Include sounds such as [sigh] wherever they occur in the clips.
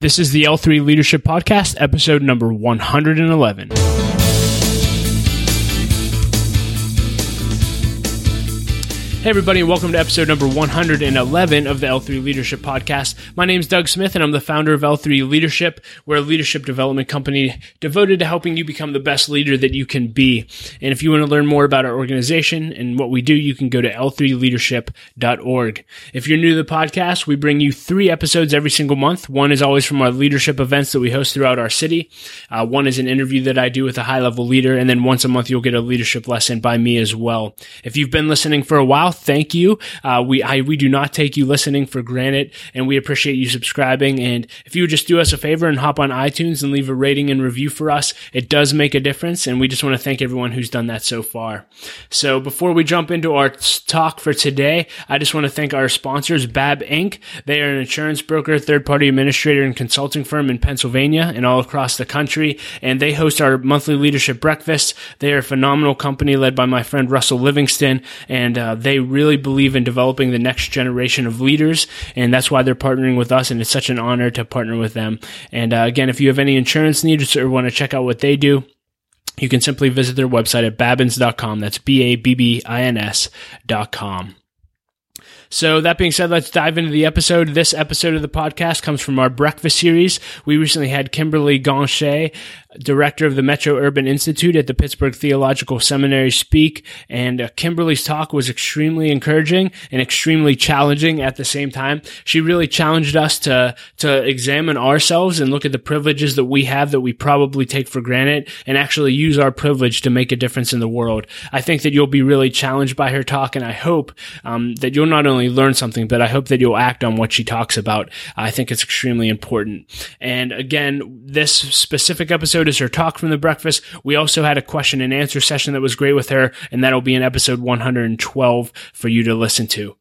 This is the L3 Leadership Podcast, episode number 111. Hey, everybody, and welcome to episode number 111 of the L3 Leadership Podcast. My name is Doug Smith, and I'm the founder of L3 Leadership. We're a leadership development company devoted to helping you become the best leader that you can be. And if you want to learn more about our organization and what we do, you can go to l3leadership.org. If you're new to the podcast, we bring you three episodes every single month. One is always from our leadership events that we host throughout our city. Uh, one is an interview that I do with a high level leader. And then once a month, you'll get a leadership lesson by me as well. If you've been listening for a while, thank you. Uh, we I, we do not take you listening for granted, and we appreciate you subscribing. And if you would just do us a favor and hop on iTunes and leave a rating and review for us, it does make a difference. And we just want to thank everyone who's done that so far. So before we jump into our talk for today, I just want to thank our sponsors, Babb Inc. They are an insurance broker, third party administrator, and consulting firm in Pennsylvania and all across the country. And they host our monthly leadership breakfast. They are a phenomenal company led by my friend Russell Livingston, and uh, they really believe in developing the next generation of leaders, and that's why they're partnering with us. And it's such an honor to partner with them. And uh, again, if you have any insurance needs or want to check out what they do, you can simply visit their website at babbins.com. That's B A B B I N S.com. So that being said, let's dive into the episode. This episode of the podcast comes from our breakfast series. We recently had Kimberly Gonxhe, director of the Metro Urban Institute at the Pittsburgh Theological Seminary, speak. And uh, Kimberly's talk was extremely encouraging and extremely challenging at the same time. She really challenged us to, to examine ourselves and look at the privileges that we have that we probably take for granted and actually use our privilege to make a difference in the world. I think that you'll be really challenged by her talk, and I hope um, that you'll not only learn something, but I hope that you'll act on what she talks about. I think it's extremely important. And again, this specific episode is her talk from the breakfast. We also had a question and answer session that was great with her, and that'll be in episode 112 for you to listen to.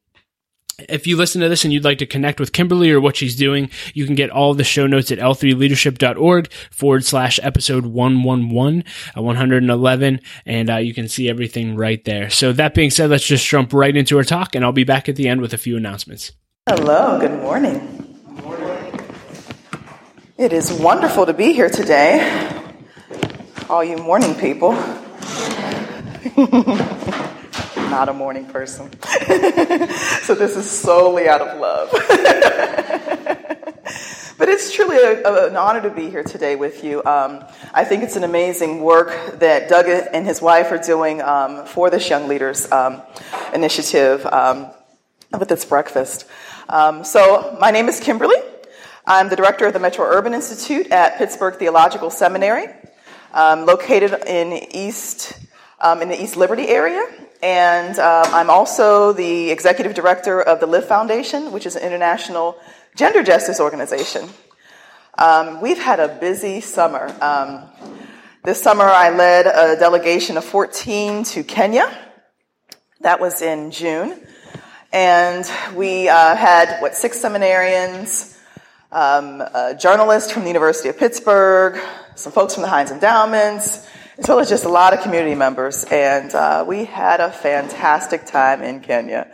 If you listen to this and you'd like to connect with Kimberly or what she's doing, you can get all the show notes at l3leadership.org forward slash episode 111, uh, 111, and uh, you can see everything right there. So that being said, let's just jump right into our talk, and I'll be back at the end with a few announcements. Hello. Good morning. It is wonderful to be here today, all you morning people. [laughs] not a morning person. [laughs] so this is solely out of love. [laughs] but it's truly a, a, an honor to be here today with you. Um, I think it's an amazing work that Doug and his wife are doing um, for this Young Leaders um, Initiative um, with this breakfast. Um, so my name is Kimberly. I'm the director of the Metro Urban Institute at Pittsburgh Theological Seminary, um, located in East in the East Liberty area. And um, I'm also the executive director of the Live Foundation, which is an international gender justice organization. Um, we've had a busy summer. Um, this summer, I led a delegation of 14 to Kenya. That was in June. And we uh, had, what, six seminarians, um, a journalist from the University of Pittsburgh, some folks from the Heinz Endowments, as well as just a lot of community members. And uh, we had a fantastic time in Kenya,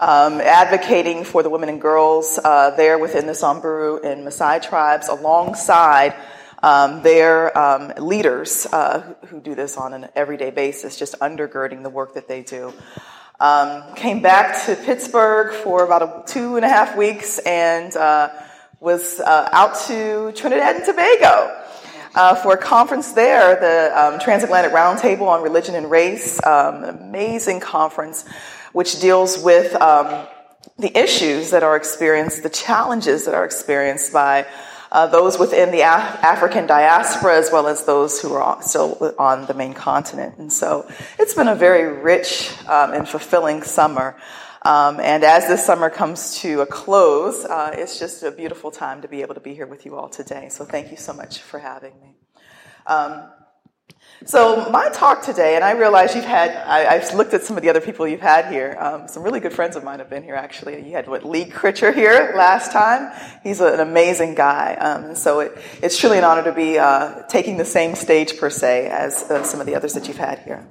um, advocating for the women and girls uh, there within the Samburu and Maasai tribes alongside um, their um, leaders uh, who do this on an everyday basis, just undergirding the work that they do. Um, came back to Pittsburgh for about a, two and a half weeks and uh, was uh, out to Trinidad and Tobago uh, for a conference there, the um, Transatlantic Roundtable on Religion and Race, um, amazing conference which deals with um, the issues that are experienced, the challenges that are experienced by uh, those within the Af- African diaspora as well as those who are still on the main continent. And so it's been a very rich um, and fulfilling summer. Um, and as this summer comes to a close, uh, it's just a beautiful time to be able to be here with you all today. So thank you so much for having me. Um, so my talk today, and I realize you've had, I, have looked at some of the other people you've had here. Um, some really good friends of mine have been here actually. You had what, Lee Critcher here last time. He's an amazing guy. Um, so it, it's truly an honor to be uh, taking the same stage per se as uh, some of the others that you've had here.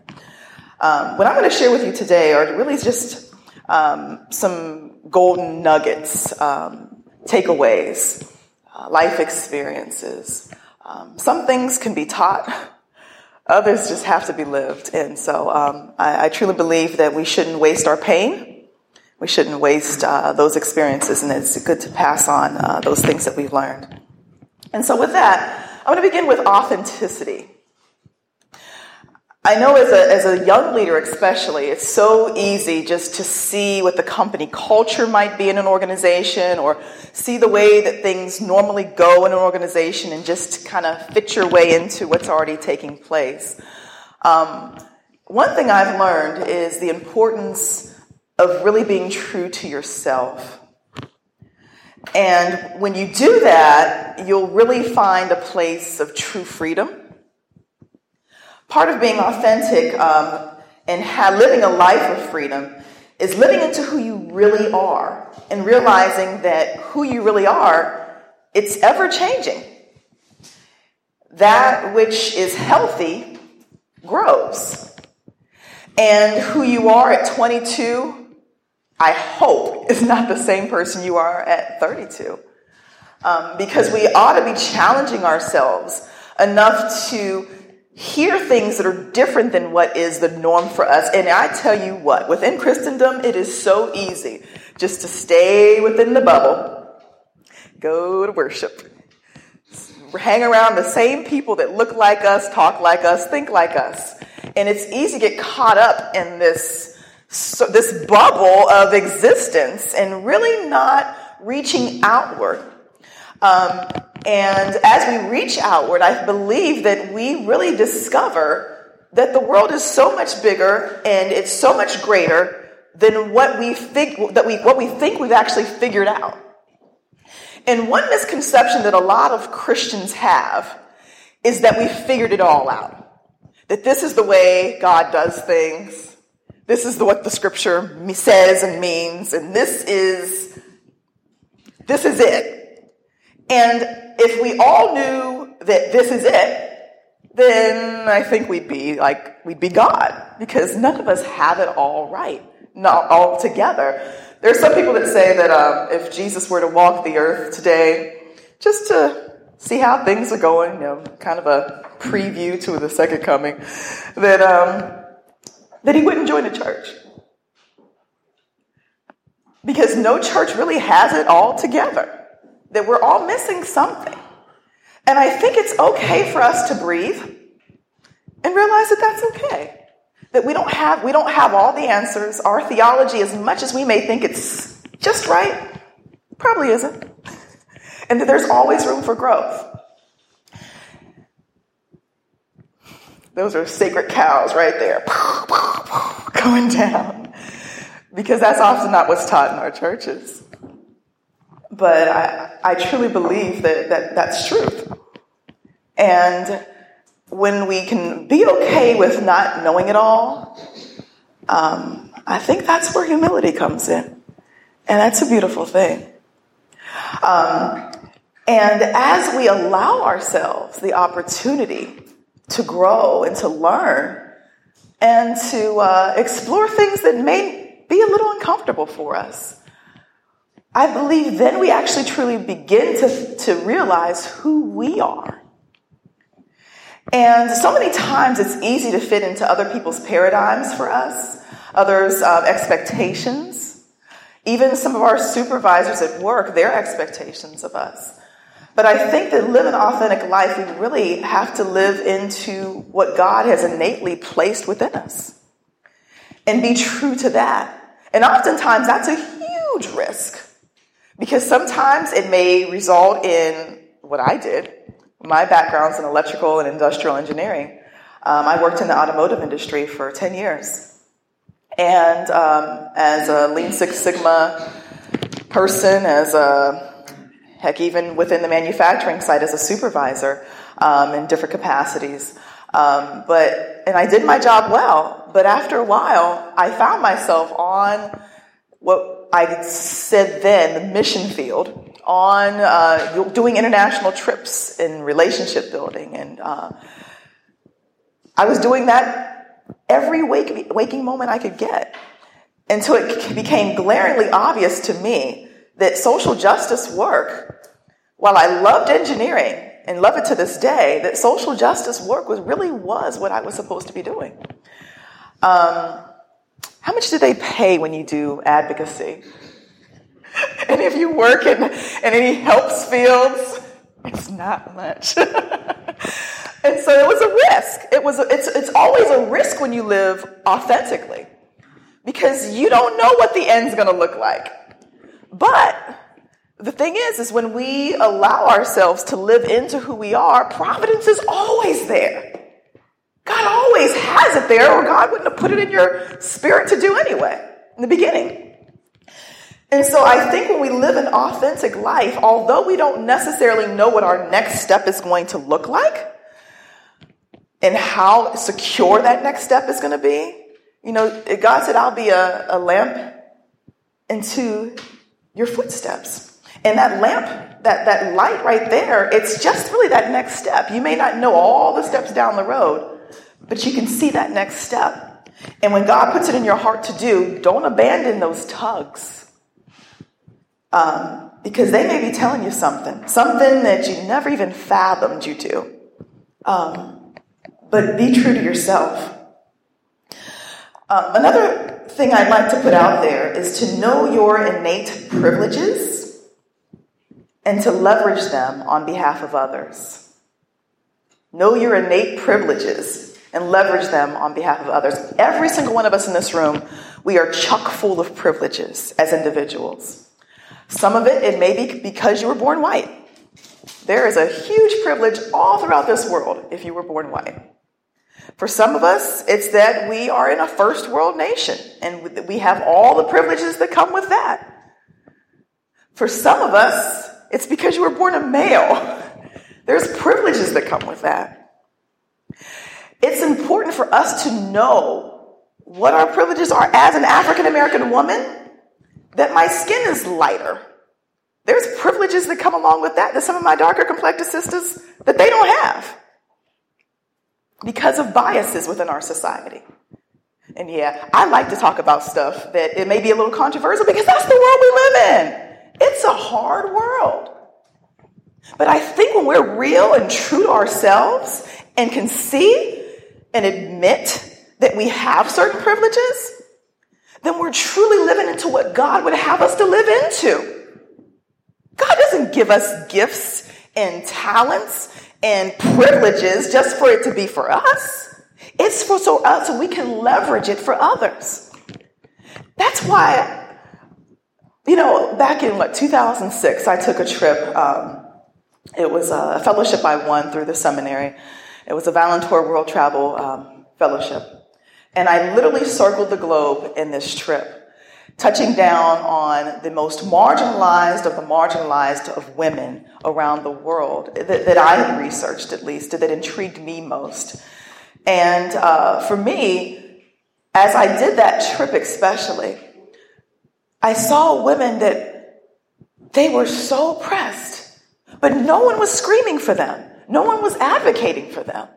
Um, what I'm going to share with you today are really just um, some golden nuggets, um, takeaways uh, life experiences. Um, some things can be taught, [laughs] others just have to be lived. And so um, I, I, truly believe that we shouldn't waste our pain. We shouldn't waste uh, those experiences, and it's good to pass on uh, those things that we've learned. And so, with that, I'm going to begin with authenticity. I know as a, as a young leader, especially, it's so easy just to see what the company culture might be in an organization or see the way that things normally go in an organization and just kind of fit your way into what's already taking place. Um, one thing I've learned is the importance of really being true to yourself. And when you do that, you'll really find a place of true freedom part of being authentic um, and have, living a life of freedom is living into who you really are and realizing that who you really are, it's ever changing. That which is healthy grows. And who you are at 22, I hope, is not the same person you are at 32. Um, because we ought to be challenging ourselves enough to hear things that are different than what is the norm for us. And I tell you what, within Christendom, it is so easy just to stay within the bubble, go to worship, hang around the same people that look like us, talk like us, think like us. And it's easy to get caught up in this, so this bubble of existence and really not reaching outward. Um, and as we reach outward, I believe that we really discover that the world is so much bigger and it's so much greater than what we think that we what we think we've actually figured out. And one misconception that a lot of Christians have is that we figured it all out. That this is the way God does things. This is what the scripture says and means, and this is this is it. And if we all knew that this is it, then I think we'd be like, we'd be God because none of us have it all right, not all together. There are some people that say that um, if Jesus were to walk the earth today, just to see how things are going, you know, kind of a preview to the second coming, that, um, that he wouldn't join a church. Because no church really has it all together that we're all missing something. And I think it's okay for us to breathe and realize that that's okay. That we don't have we don't have all the answers. Our theology as much as we may think it's just right probably isn't. [laughs] And that there's always room for growth. Those are sacred cows right there. [laughs] Going down. Because that's often not what's taught in our churches. But I, I truly believe that, that that's truth. And when we can be okay with not knowing it all, um, I think that's where humility comes in. And that's a beautiful thing. Um, and as we allow ourselves the opportunity to grow and to learn and to uh, explore things that may be a little uncomfortable for us, I believe then we actually truly begin to, to realize who we are. And so many times it's easy to fit into other people's paradigms for us, others' uh, expectations, even some of our supervisors at work, their expectations of us. But I think that live an authentic life, we really have to live into what God has innately placed within us and be true to that. And oftentimes that's a huge risk because sometimes it may result in what I did. My background's in electrical and industrial engineering. Um, I worked in the automotive industry for 10 years. And um, as a Lean Six Sigma person, as a heck, even within the manufacturing site as a supervisor um, in different capacities. Um, but and I did my job well. But after a while, I found myself on what I said then, the mission field, on uh, doing international trips in relationship building. And uh, I was doing that every wake, waking moment I could get until it became glaringly obvious to me that social justice work while I loved engineering and love it to this day, that social justice work was really was what I was supposed to be doing. Um, how much do they pay when you do advocacy? [laughs] any of you work in, in any helps fields? It's not much. [laughs] and so it was a risk. It was, it's, it's always a risk when you live authentically because you don't know what the end's going to look like. But the thing is, is when we allow ourselves to live into who we are, providence is always there. God always has it there, or God wouldn't have put it in your spirit to do anyway in the beginning. And so I think when we live an authentic life, although we don't necessarily know what our next step is going to look like and how secure that next step is going to be, you know, God said, I'll be a, a lamp into your footsteps. And that lamp, that, that light right there, it's just really that next step. You may not know all the steps down the road, but you can see that next step. And when God puts it in your heart to do, don't abandon those tugs. Um, because they may be telling you something, something that you never even fathomed you to. Um, but be true to yourself. Um, another thing I'd like to put out there is to know your innate privileges and to leverage them on behalf of others. Know your innate privileges and leverage them on behalf of others. Every single one of us in this room, we are chock full of privileges as individuals. Some of it, it may be because you were born white. There is a huge privilege all throughout this world if you were born white. For some of us, it's that we are in a first world nation and we have all the privileges that come with that. For some of us, it's because you were born a male. [laughs] There's privileges that come with that. It's important for us to know what our privileges are as an African American woman, that my skin is lighter. There's privileges that come along with that that some of my darker complected sisters that they don't have because of biases within our society. And yeah, I like to talk about stuff that it may be a little controversial because that's the world we live in. It's a hard world. But I think when we're real and true to ourselves and can see and admit that we have certain privileges, then we're truly living into what God would have us to live into. God doesn't give us gifts and talents and privileges just for it to be for us. It's for so, uh, so we can leverage it for others. That's why you know, back in what 2006, I took a trip. Um, it was a fellowship I won through the seminary. It was a Valentour World Travel um, Fellowship, and I literally circled the globe in this trip, touching down on the most marginalized of the marginalized of women around the world that, that I had researched, at least, that intrigued me most. And uh, for me, as I did that trip, especially I saw women that they were so oppressed, but no one was screaming for them. No one was advocating for them.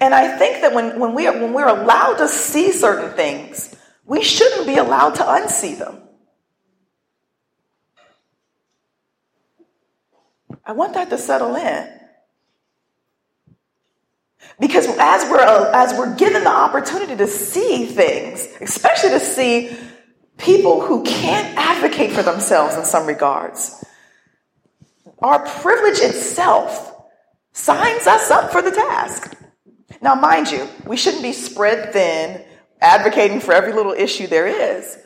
And I think that when, when, we are, when we're allowed to see certain things, we shouldn't be allowed to unsee them. I want that to settle in. Because as we're, as we're given the opportunity to see things, especially to see people who can't advocate for themselves in some regards. Our privilege itself signs us up for the task. Now, mind you, we shouldn't be spread thin, advocating for every little issue there is.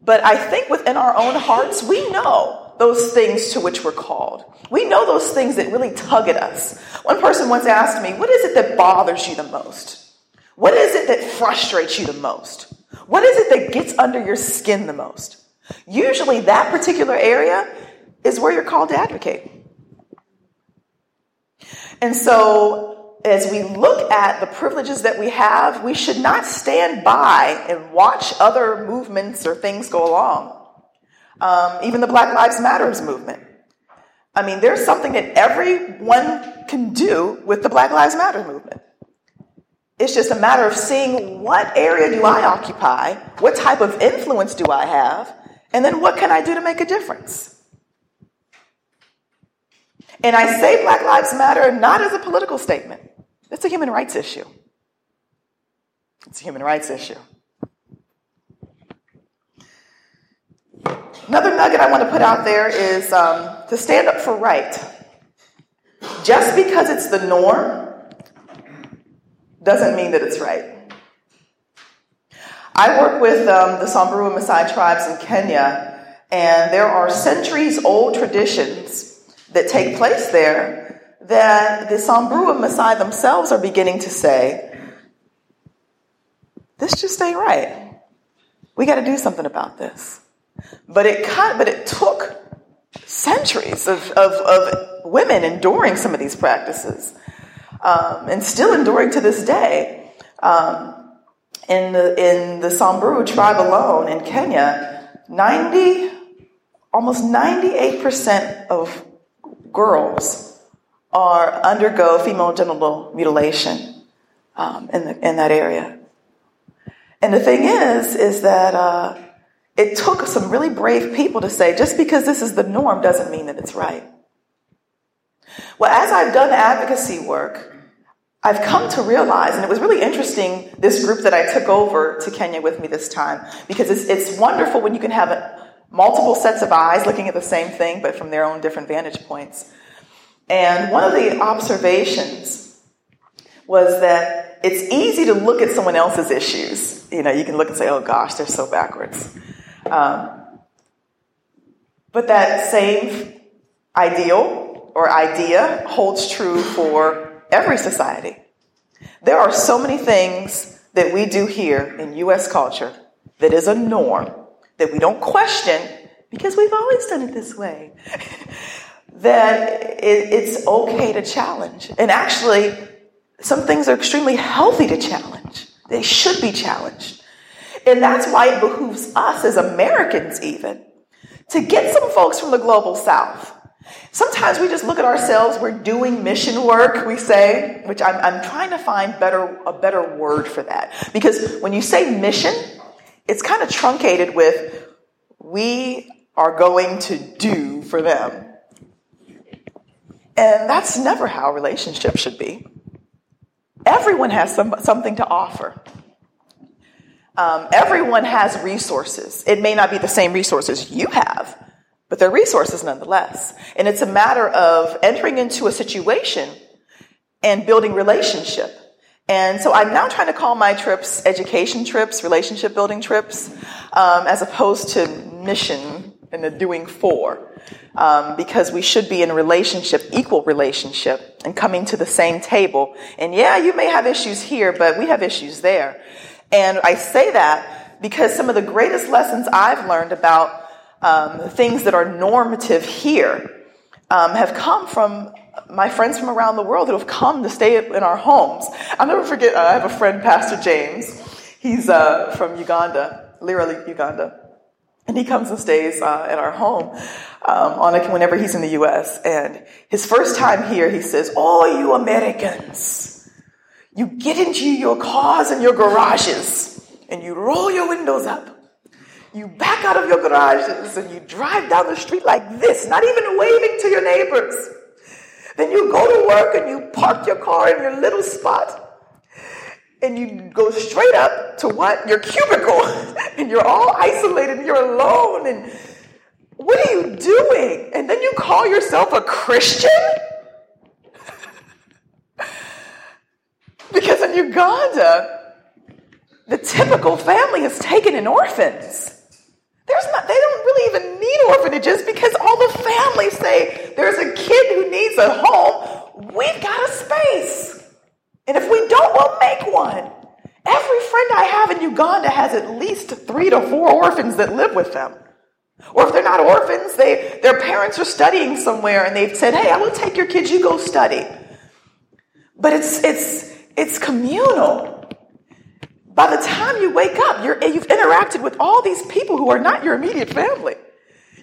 But I think within our own hearts, we know those things to which we're called. We know those things that really tug at us. One person once asked me, What is it that bothers you the most? What is it that frustrates you the most? What is it that gets under your skin the most? Usually, that particular area is where you're called to advocate. And so, as we look at the privileges that we have, we should not stand by and watch other movements or things go along. Um, even the Black Lives Matters movement. I mean, there's something that everyone can do with the Black Lives Matter movement. It's just a matter of seeing what area do I occupy, what type of influence do I have, and then what can I do to make a difference? And I say Black Lives Matter not as a political statement, it's a human rights issue. It's a human rights issue. Another nugget I want to put out there is um, to stand up for right. Just because it's the norm doesn't mean that it's right. I work with um, the Samburu and Maasai tribes in Kenya, and there are centuries old traditions that take place there that the Samburu and Maasai themselves are beginning to say, this just ain't right. We got to do something about this. But it, cut, but it took centuries of, of, of women enduring some of these practices um, and still enduring to this day. Um, in the, in the Samburu tribe alone in Kenya, 90, almost 98% of girls are undergo female genital mutilation um, in, the, in that area. And the thing is, is that uh, it took some really brave people to say, just because this is the norm doesn't mean that it's right. Well, as I've done advocacy work, I've come to realize, and it was really interesting, this group that I took over to Kenya with me this time, because it's, it's wonderful when you can have a, multiple sets of eyes looking at the same thing, but from their own different vantage points. And one of the observations was that it's easy to look at someone else's issues. You know, you can look and say, oh gosh, they're so backwards. Um, but that same ideal or idea holds true for every society. There are so many things that we do here in U.S. culture that is a norm that we don't question because we've always done it this way. [laughs] that it's okay to challenge. And actually, some things are extremely healthy to challenge. They should be challenged. And that's why it behooves us as Americans, even, to get some folks from the global south. Sometimes we just look at ourselves, we're doing mission work, we say, which I'm, I'm trying to find better, a better word for that. Because when you say mission, it's kind of truncated with, we are going to do for them. And that's never how relationships should be. Everyone has some, something to offer. Um, everyone has resources. It may not be the same resources you have, but they're resources nonetheless. And it's a matter of entering into a situation and building relationship. And so I'm now trying to call my trips education trips, relationship building trips, um, as opposed to mission and the doing for. Um, because we should be in relationship, equal relationship, and coming to the same table. And yeah, you may have issues here, but we have issues there. And I say that because some of the greatest lessons I've learned about um, things that are normative here um, have come from my friends from around the world who have come to stay in our homes. I'll never forget, uh, I have a friend, Pastor James. He's uh, from Uganda, literally Uganda. And he comes and stays uh, at our home um, on a, whenever he's in the U.S. And his first time here, he says, "All you Americans, you get into your cars and your garages and you roll your windows up. You back out of your garages and you drive down the street like this, not even waving to your neighbors. Then you go to work and you park your car in your little spot and you go straight up to what? Your cubicle. [laughs] and you're all isolated and you're alone. And what are you doing? And then you call yourself a Christian? [laughs] Because in Uganda, the typical family has taken in orphans. There's not, they don't really even need orphanages because all the families say there's a kid who needs a home. We've got a space. And if we don't, we'll make one. Every friend I have in Uganda has at least three to four orphans that live with them. Or if they're not orphans, they, their parents are studying somewhere and they've said, hey, I will take your kids, you go study. But it's, it's, it's communal. By the time you wake up, you have interacted with all these people who are not your immediate family.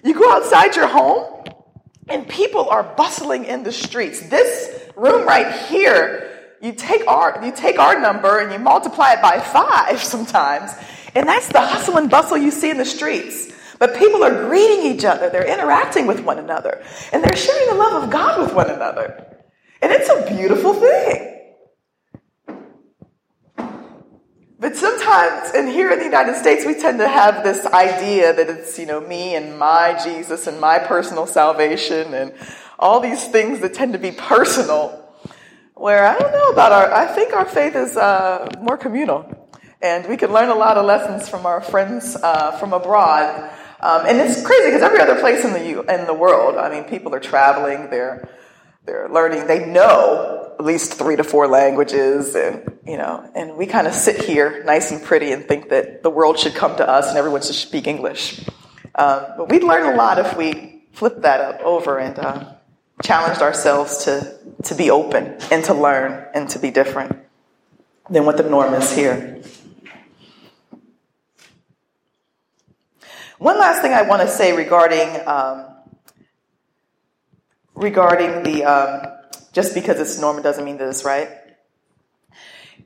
You go outside your home, and people are bustling in the streets. This room right here, you take our you take our number and you multiply it by five [laughs] sometimes, and that's the hustle and bustle you see in the streets. But people are greeting each other, they're interacting with one another, and they're sharing the love of God with one another. And it's a beautiful thing. But sometimes, and here in the United States, we tend to have this idea that it's, you know, me and my Jesus and my personal salvation and all these things that tend to be personal. Where I don't know about our, I think our faith is uh, more communal. And we can learn a lot of lessons from our friends uh, from abroad. Um, and it's crazy because every other place in the, in the world, I mean, people are traveling, they're, they're learning, they know at least three to four languages and, you know, and we kind of sit here nice and pretty and think that the world should come to us and everyone should speak English. Um, but we'd learn a lot if we flipped that up over and uh, challenged ourselves to, to be open and to learn and to be different than what the norm is here. One last thing I want to say regarding um, regarding the um, just because it's normal doesn't mean that it's right.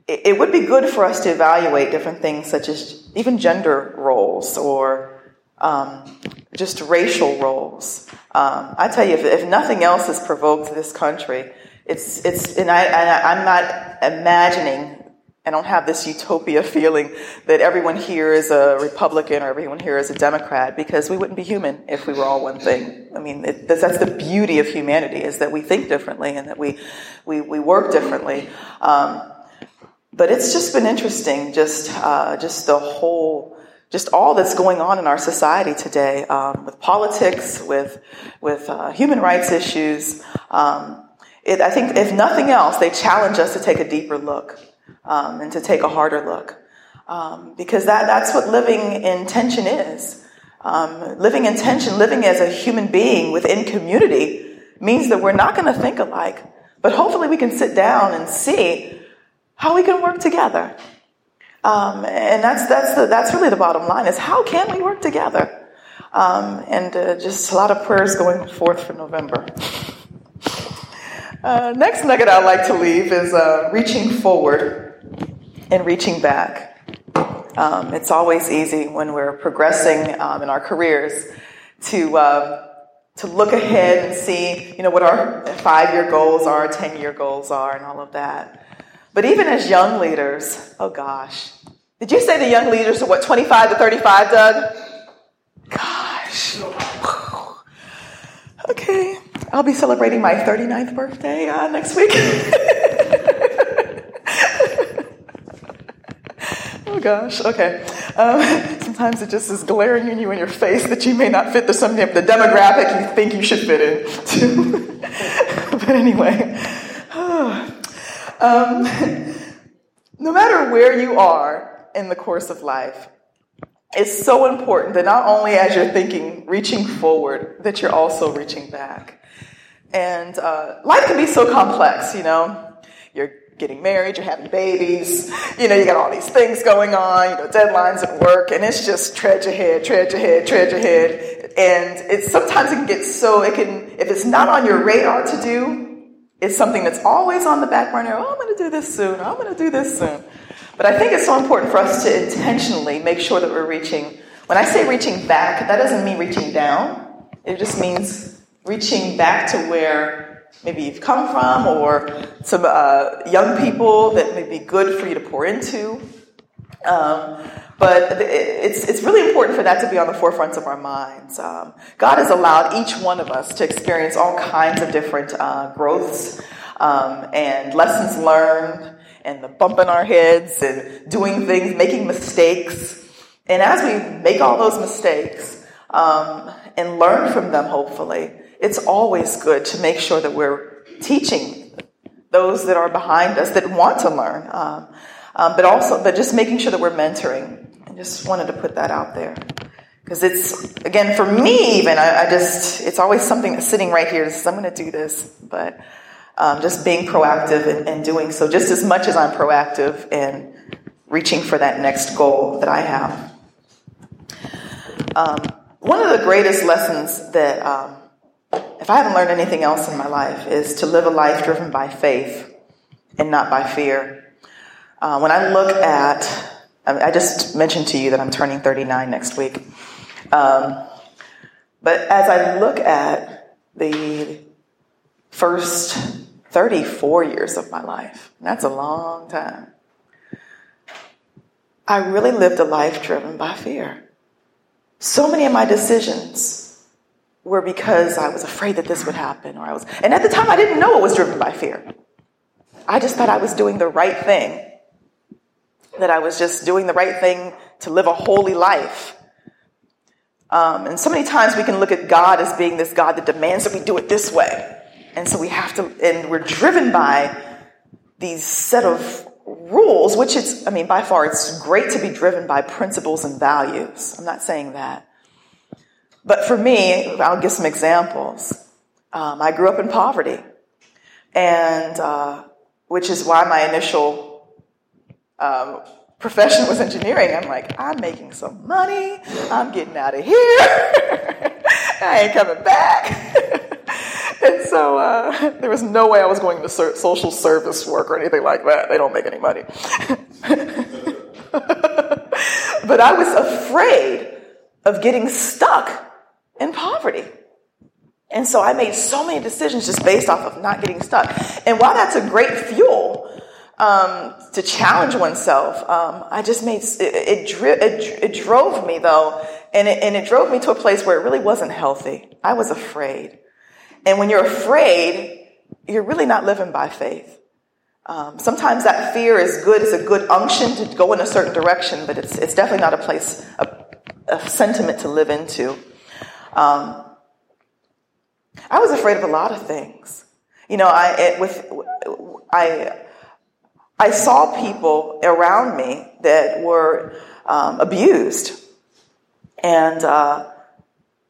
It, it would be good for us to evaluate different things such as even gender roles or um, just racial roles. Um, I tell you, if, if, nothing else has provoked this country, it's it's and I, I I'm not imagining I don't have this utopia feeling that everyone here is a Republican or everyone here is a Democrat because we wouldn't be human if we were all one thing. I mean, it, that's the beauty of humanity is that we think differently and that we, we, we work differently. Um, but it's just been interesting, just, uh, just the whole, just all that's going on in our society today um, with politics, with, with uh, human rights issues. Um, it, I think, if nothing else, they challenge us to take a deeper look um, and to take a harder look. Um, because that, that's what living in tension is. Um, living in tension, living as a human being within community, means that we're not going to think alike, but hopefully we can sit down and see how we can work together. Um, and that's, that's, the, that's really the bottom line is how can we work together? Um, and uh, just a lot of prayers going forth for November. Uh, next nugget I'd like to leave is uh, reaching forward and reaching back. Um, it's always easy when we're progressing um, in our careers to uh, to look ahead and see, you know, what our five-year goals are, ten-year goals are, and all of that. But even as young leaders, oh gosh, did you say the young leaders are what, 25 to 35, Doug? Gosh. Okay, I'll be celebrating my 39th birthday uh, next week. [laughs] Oh gosh, okay. Um, [laughs] sometimes it just is glaring in you in your face that you may not fit the, some, the demographic you think you should fit in. [laughs] but anyway, [sighs] um, no matter where you are in the course of life, it's so important that not only as you're thinking, reaching forward, that you're also reaching back. And uh, life can be so complex, you know. You're getting married, you're having babies, you know, you got all these things going on, you know, deadlines at work, and it's just trudge ahead, trudge ahead, trudge ahead. And it's sometimes it can get so, it can, if it's not on your radar to do, it's something that's always on the back burner. Oh, I'm to do this soon. Oh, I'm to do this soon. But I think it's so important for us to intentionally make sure that we're reaching. When I say reaching back, that doesn't mean reaching down. It just means reaching back to where maybe you've come from or some uh, young people that may be good for you to pour into. Um, but it's, it's really important for that to be on the forefront of our minds. Um, God has allowed each one of us to experience all kinds of different uh, growths um, and lessons learned and the bump in our heads and doing things, making mistakes. And as we make all those mistakes um, and learn from them, hopefully, it's always good to make sure that we're teaching those that are behind us that want to learn, um, um, but also, but just making sure that we're mentoring. I just wanted to put that out there because it's again for me even I, I, just it's always something that's sitting right here. I'm going to do this, but um, just being proactive and, and, doing so just as much as I'm proactive and reaching for that next goal that I have. Um, one of the greatest lessons that um, if I haven't learned anything else in my life, is to live a life driven by faith and not by fear. Uh, when I look at, I just mentioned to you that I'm turning 39 next week. Um, but as I look at the first 34 years of my life, that's a long time, I really lived a life driven by fear. So many of my decisions were because I was afraid that this would happen, or I was, and at the time I didn't know it was driven by fear. I just thought I was doing the right thing, that I was just doing the right thing to live a holy life. Um, and so many times we can look at God as being this God that demands that we do it this way. And so we have to, and we're driven by these set of rules, which it's, I mean, by far, it's great to be driven by principles and values. I'm not saying that. But for me, I'll give some examples. Um, I grew up in poverty, and uh, which is why my initial um, profession was engineering. I'm like, I'm making some money. I'm getting out of here. [laughs] I ain't coming back. [laughs] and so uh, there was no way I was going to social service work or anything like that. They don't make any money. [laughs] but I was afraid of getting stuck in poverty. And so I made so many decisions just based off of not getting stuck. And while that's a great fuel um, to challenge oneself, um, I just made it, it, it, it, drove me though, and it, and it drove me to a place where it really wasn't healthy. I was afraid. And when you're afraid, you're really not living by faith. Um, sometimes that fear is good, it's a good unction to go in a certain direction, but it's, it's definitely not a place, a, a sentiment to live into. Um, I was afraid of a lot of things. You know, I it, with I I saw people around me that were um, abused, and uh,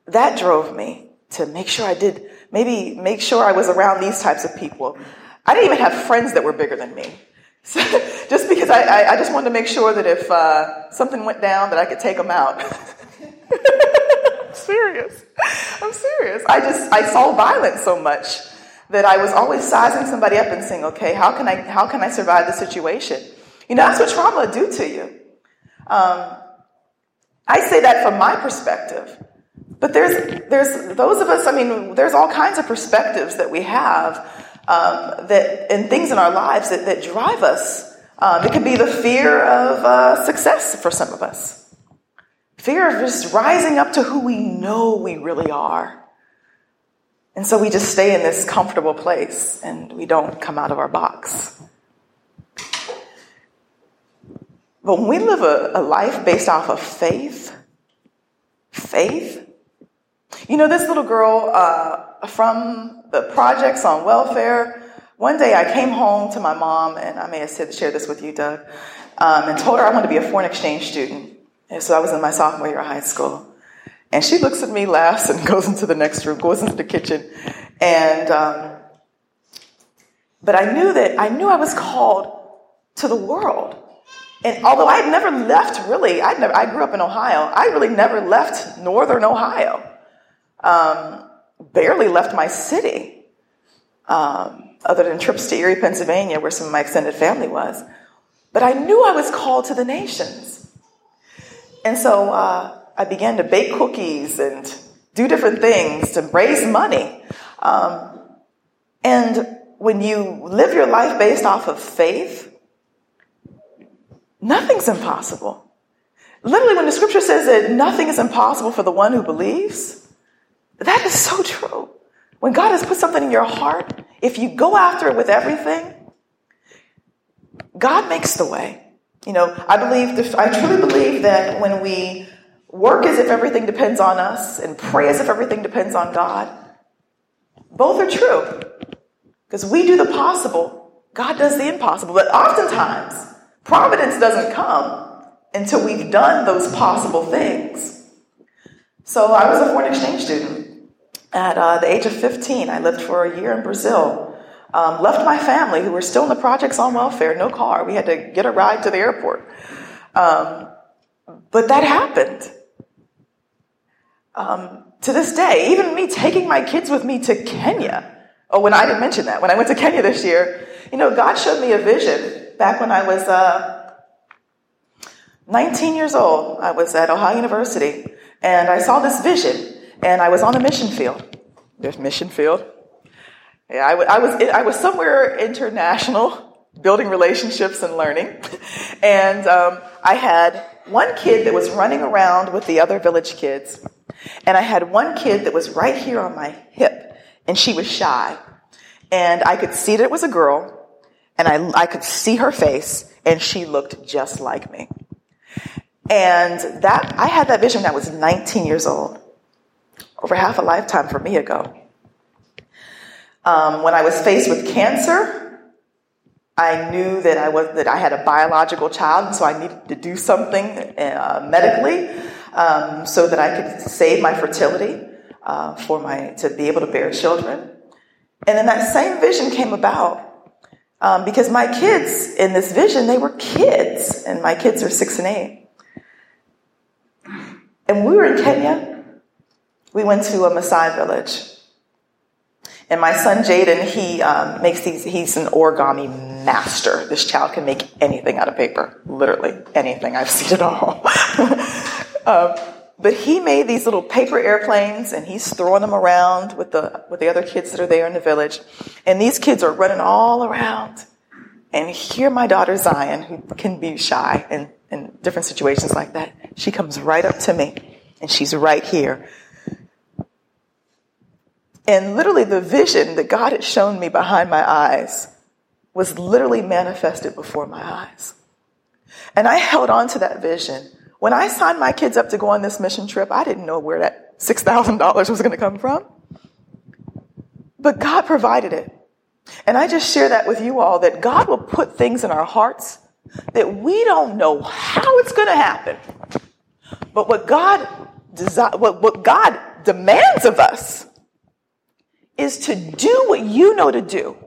that drove me to make sure I did maybe make sure I was around these types of people. I didn't even have friends that were bigger than me. [laughs] So, just because I, I, I, just wanted to make sure that if uh, something went down, that I could take them out. [laughs] serious. I'm serious. I just I saw violence so much that I was always sizing somebody up and saying, okay, how can I how can I survive the situation? You know, that's what trauma do to you. Um, I say that from my perspective. But there's there's those of us, I mean, there's all kinds of perspectives that we have um, that and things in our lives that, that drive us. Um, it could be the fear of uh, success for some of us. Fear of just rising up to who we know we really are. And so we just stay in this comfortable place and we don't come out of our box. But when we live a, a life based off of faith, faith, you know, this little girl uh, from the projects on welfare, one day I came home to my mom, and I may have shared this with you, Doug, um, and told her I wanted to be a foreign exchange student. And so I was in my sophomore year of high school. And she looks at me, laughs, and [laughs] goes into the next room, goes into the kitchen. And, um, but I knew that, I knew I was called to the world. And although I had never left really, I never, I grew up in Ohio, I really never left northern Ohio. Um, barely left my city, um, other than trips to Erie, Pennsylvania, where some of my extended family was. But I knew I was called to the nations. And so uh, I began to bake cookies and do different things to raise money. Um, and when you live your life based off of faith, nothing's impossible. Literally, when the scripture says that nothing is impossible for the one who believes, that is so true. When God has put something in your heart, if you go after it with everything, God makes the way. You know, I believe, I truly believe that when we work as if everything depends on us and pray as if everything depends on God, both are true. Because we do the possible, God does the impossible. But oftentimes, providence doesn't come until we've done those possible things. So I was a foreign exchange student. At uh, the age of 15, I lived for a year in Brazil. Um, left my family, who were still in the projects on welfare, no car. We had to get a ride to the airport. Um, but that happened. Um, to this day, even me taking my kids with me to Kenya. Oh, when I didn't mention that, when I went to Kenya this year, you know, God showed me a vision back when I was uh, 19 years old. I was at Ohio University, And I saw this vision, and I was on a mission field. There's mission field. Yeah, I, w- I was I was somewhere international, building relationships and learning, and um, I had one kid that was running around with the other village kids, and I had one kid that was right here on my hip, and she was shy, and I could see that it was a girl, and I I could see her face, and she looked just like me. And that I had that vision when I was 19 years old, over half a lifetime for me ago. Um, when I was faced with cancer, I knew that I was that I had a biological child, so I needed to do something uh, medically um, so that I could save my fertility uh, for my to be able to bear children. And then that same vision came about um, because my kids in this vision they were kids, and my kids are six and eight. And we were in Kenya. We went to a Maasai village. And my son Jaden, he um, makes these, he's an origami master. This child can make anything out of paper. Literally anything. I've seen it all. [laughs] um, but he made these little paper airplanes and he's throwing them around with the, with the other kids that are there in the village. And these kids are running all around. And here my daughter Zion, who can be shy in, in different situations like that, she comes right up to me and she's right here. And literally the vision that God had shown me behind my eyes was literally manifested before my eyes. And I held on to that vision. When I signed my kids up to go on this mission trip, I didn't know where that $6,000 was going to come from. But God provided it. And I just share that with you all that God will put things in our hearts that we don't know how it's going to happen. But what God desi- what, what God demands of us is to do what you know to do.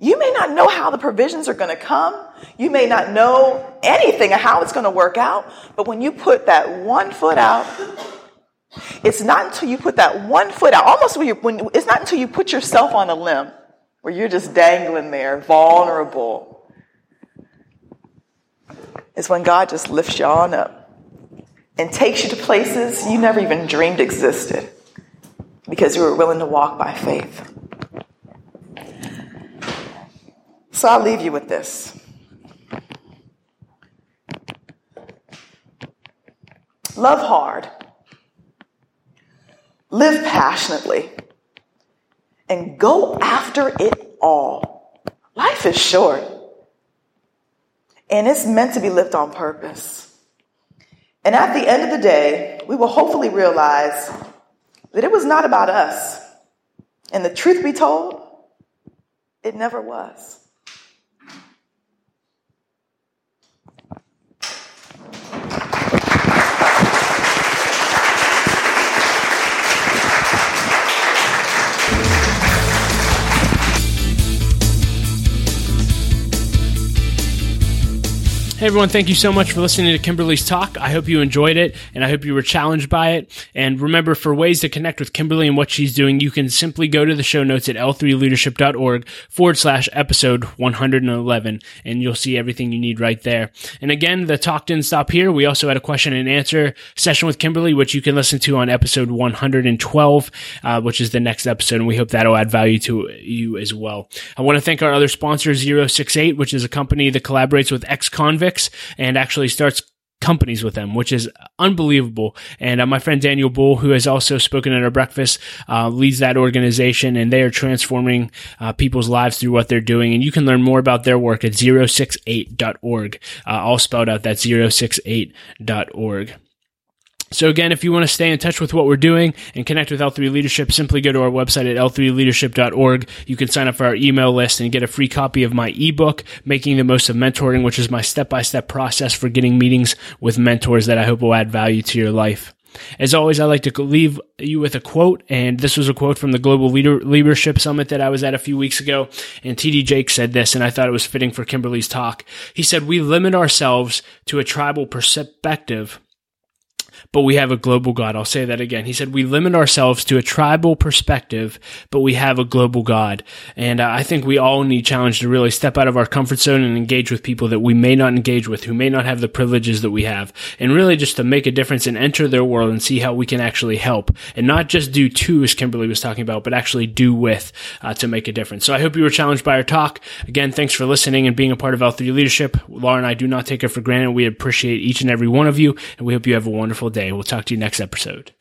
You may not know how the provisions are going to come. You may not know anything of how it's going to work out. But when you put that one foot out, it's not until you put that one foot out, almost when, you, when it's not until you put yourself on a limb where you're just dangling there, vulnerable. It's when God just lifts you on up and takes you to places you never even dreamed existed because you were willing to walk by faith. So I'll leave you with this. Love hard, live passionately, and go after it all. Life is short, and it's meant to be lived on purpose. And at the end of the day, we will hopefully realize that it was not about us. And the truth be told, it never was. Everyone, thank you so much for listening to Kimberly's talk. I hope you enjoyed it and I hope you were challenged by it. And remember, for ways to connect with Kimberly and what she's doing, you can simply go to the show notes at l3leadership.org forward slash episode 111 and you'll see everything you need right there. And again, the talk didn't stop here. We also had a question and answer session with Kimberly, which you can listen to on episode 112, uh, which is the next episode. And we hope that'll add value to you as well. I want to thank our other sponsor, 068, which is a company that collaborates with ex-convicts and actually starts companies with them, which is unbelievable. And uh, my friend Daniel Bull, who has also spoken at our breakfast, uh, leads that organization and they are transforming uh, people's lives through what they're doing. And you can learn more about their work at 068.org. Uh, all spelled out, that's 068.org. So again, if you want to stay in touch with what we're doing and connect with L3 Leadership, simply go to our website at l3leadership.org. You can sign up for our email list and get a free copy of my ebook, Making the Most of Mentoring, which is my step-by-step process for getting meetings with mentors that I hope will add value to your life. As always, I like to leave you with a quote, and this was a quote from the Global Leader- Leadership Summit that I was at a few weeks ago. And TD Jakes said this, and I thought it was fitting for Kimberly's talk. He said, "We limit ourselves to a tribal perspective." But we have a global God. I'll say that again. He said we limit ourselves to a tribal perspective, but we have a global God. And uh, I think we all need challenge to really step out of our comfort zone and engage with people that we may not engage with, who may not have the privileges that we have, and really just to make a difference and enter their world and see how we can actually help and not just do to, as Kimberly was talking about, but actually do with uh, to make a difference. So I hope you were challenged by our talk. Again, thanks for listening and being a part of L3 Leadership. Laura and I do not take it for granted. We appreciate each and every one of you, and we hope you have a wonderful day. We'll talk to you next episode.